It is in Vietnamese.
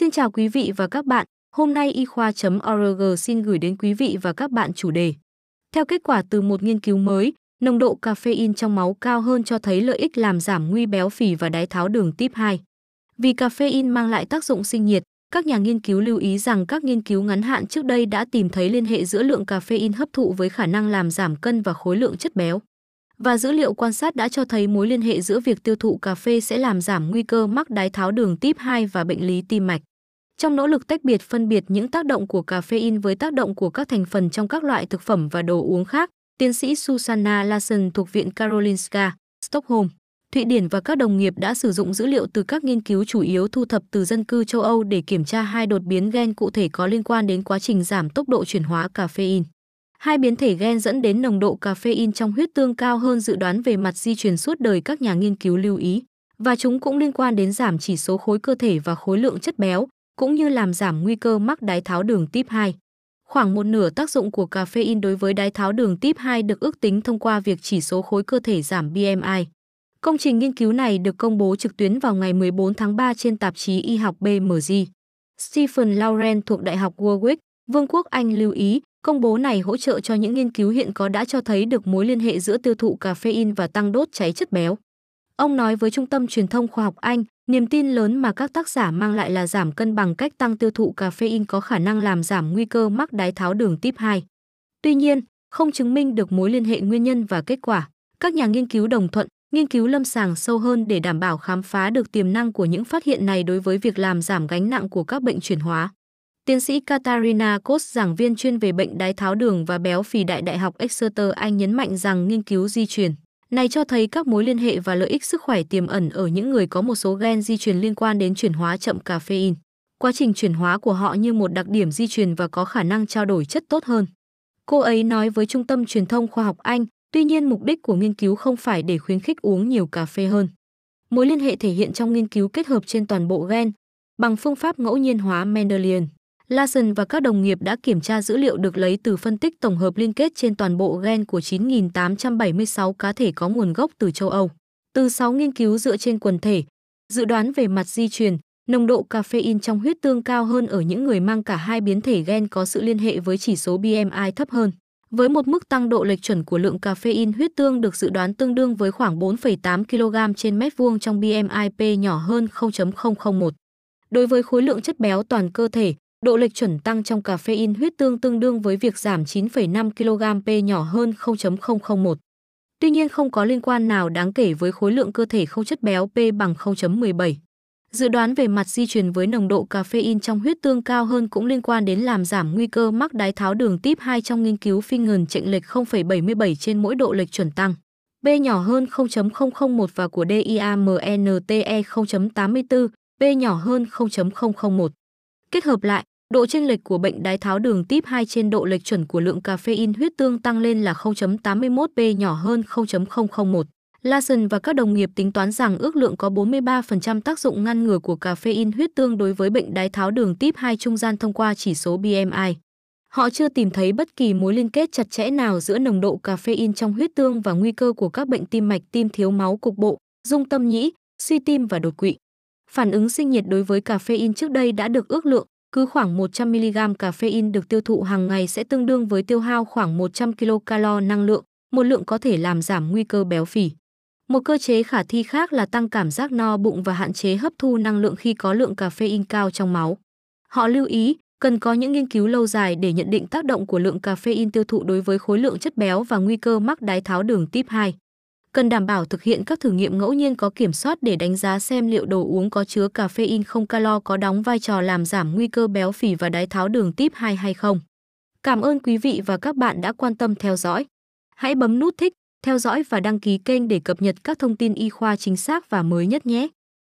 Xin chào quý vị và các bạn, hôm nay y khoa.org xin gửi đến quý vị và các bạn chủ đề. Theo kết quả từ một nghiên cứu mới, nồng độ caffeine trong máu cao hơn cho thấy lợi ích làm giảm nguy béo phì và đái tháo đường type 2. Vì caffeine mang lại tác dụng sinh nhiệt, các nhà nghiên cứu lưu ý rằng các nghiên cứu ngắn hạn trước đây đã tìm thấy liên hệ giữa lượng caffeine hấp thụ với khả năng làm giảm cân và khối lượng chất béo. Và dữ liệu quan sát đã cho thấy mối liên hệ giữa việc tiêu thụ cà phê sẽ làm giảm nguy cơ mắc đái tháo đường type 2 và bệnh lý tim mạch. Trong nỗ lực tách biệt phân biệt những tác động của caffeine với tác động của các thành phần trong các loại thực phẩm và đồ uống khác, tiến sĩ Susanna Larsen thuộc Viện Karolinska, Stockholm, Thụy Điển và các đồng nghiệp đã sử dụng dữ liệu từ các nghiên cứu chủ yếu thu thập từ dân cư châu Âu để kiểm tra hai đột biến gen cụ thể có liên quan đến quá trình giảm tốc độ chuyển hóa caffeine. Hai biến thể gen dẫn đến nồng độ caffeine trong huyết tương cao hơn dự đoán về mặt di truyền suốt đời các nhà nghiên cứu lưu ý, và chúng cũng liên quan đến giảm chỉ số khối cơ thể và khối lượng chất béo, cũng như làm giảm nguy cơ mắc đái tháo đường type 2. Khoảng một nửa tác dụng của caffeine đối với đái tháo đường type 2 được ước tính thông qua việc chỉ số khối cơ thể giảm BMI. Công trình nghiên cứu này được công bố trực tuyến vào ngày 14 tháng 3 trên tạp chí y học BMG. Stephen Lauren thuộc Đại học Warwick, Vương quốc Anh lưu ý, công bố này hỗ trợ cho những nghiên cứu hiện có đã cho thấy được mối liên hệ giữa tiêu thụ caffeine và tăng đốt cháy chất béo. Ông nói với Trung tâm Truyền thông Khoa học Anh, niềm tin lớn mà các tác giả mang lại là giảm cân bằng cách tăng tiêu thụ caffeine có khả năng làm giảm nguy cơ mắc đái tháo đường type 2. Tuy nhiên, không chứng minh được mối liên hệ nguyên nhân và kết quả. Các nhà nghiên cứu đồng thuận, nghiên cứu lâm sàng sâu hơn để đảm bảo khám phá được tiềm năng của những phát hiện này đối với việc làm giảm gánh nặng của các bệnh chuyển hóa. Tiến sĩ Katarina Kos, giảng viên chuyên về bệnh đái tháo đường và béo phì đại Đại học Exeter Anh nhấn mạnh rằng nghiên cứu di truyền này cho thấy các mối liên hệ và lợi ích sức khỏe tiềm ẩn ở những người có một số gen di truyền liên quan đến chuyển hóa chậm caffeine. Quá trình chuyển hóa của họ như một đặc điểm di truyền và có khả năng trao đổi chất tốt hơn. Cô ấy nói với Trung tâm Truyền thông Khoa học Anh, tuy nhiên mục đích của nghiên cứu không phải để khuyến khích uống nhiều cà phê hơn. Mối liên hệ thể hiện trong nghiên cứu kết hợp trên toàn bộ gen bằng phương pháp ngẫu nhiên hóa Mendelian. Larson và các đồng nghiệp đã kiểm tra dữ liệu được lấy từ phân tích tổng hợp liên kết trên toàn bộ gen của 9.876 cá thể có nguồn gốc từ châu Âu. Từ 6 nghiên cứu dựa trên quần thể, dự đoán về mặt di truyền, nồng độ caffeine trong huyết tương cao hơn ở những người mang cả hai biến thể gen có sự liên hệ với chỉ số BMI thấp hơn. Với một mức tăng độ lệch chuẩn của lượng caffeine huyết tương được dự đoán tương đương với khoảng 4,8 kg trên mét vuông trong BMI P nhỏ hơn 0.001. Đối với khối lượng chất béo toàn cơ thể, Độ lệch chuẩn tăng trong caffeine huyết tương tương đương với việc giảm 9,5 kg P nhỏ hơn 0.001. Tuy nhiên không có liên quan nào đáng kể với khối lượng cơ thể không chất béo P bằng 0.17. Dự đoán về mặt di truyền với nồng độ caffeine trong huyết tương cao hơn cũng liên quan đến làm giảm nguy cơ mắc đái tháo đường type 2 trong nghiên cứu phi ngần chệnh lệch 0,77 trên mỗi độ lệch chuẩn tăng. B nhỏ hơn 0.001 và của DIAMNTE 0.84, B nhỏ hơn 0.001. Kết hợp lại, Độ chênh lệch của bệnh đái tháo đường tiếp 2 trên độ lệch chuẩn của lượng caffeine huyết tương tăng lên là 0.81p nhỏ hơn 0.001. Larson và các đồng nghiệp tính toán rằng ước lượng có 43% tác dụng ngăn ngừa của caffeine huyết tương đối với bệnh đái tháo đường tiếp 2 trung gian thông qua chỉ số BMI. Họ chưa tìm thấy bất kỳ mối liên kết chặt chẽ nào giữa nồng độ caffeine trong huyết tương và nguy cơ của các bệnh tim mạch tim thiếu máu cục bộ, dung tâm nhĩ, suy tim và đột quỵ. Phản ứng sinh nhiệt đối với caffeine trước đây đã được ước lượng, cứ khoảng 100mg caffeine được tiêu thụ hàng ngày sẽ tương đương với tiêu hao khoảng 100 kcal năng lượng, một lượng có thể làm giảm nguy cơ béo phì. Một cơ chế khả thi khác là tăng cảm giác no bụng và hạn chế hấp thu năng lượng khi có lượng caffeine cao trong máu. Họ lưu ý, cần có những nghiên cứu lâu dài để nhận định tác động của lượng caffeine tiêu thụ đối với khối lượng chất béo và nguy cơ mắc đái tháo đường type 2 cần đảm bảo thực hiện các thử nghiệm ngẫu nhiên có kiểm soát để đánh giá xem liệu đồ uống có chứa caffeine không calo có đóng vai trò làm giảm nguy cơ béo phì và đái tháo đường type 2 hay không. Cảm ơn quý vị và các bạn đã quan tâm theo dõi. Hãy bấm nút thích, theo dõi và đăng ký kênh để cập nhật các thông tin y khoa chính xác và mới nhất nhé.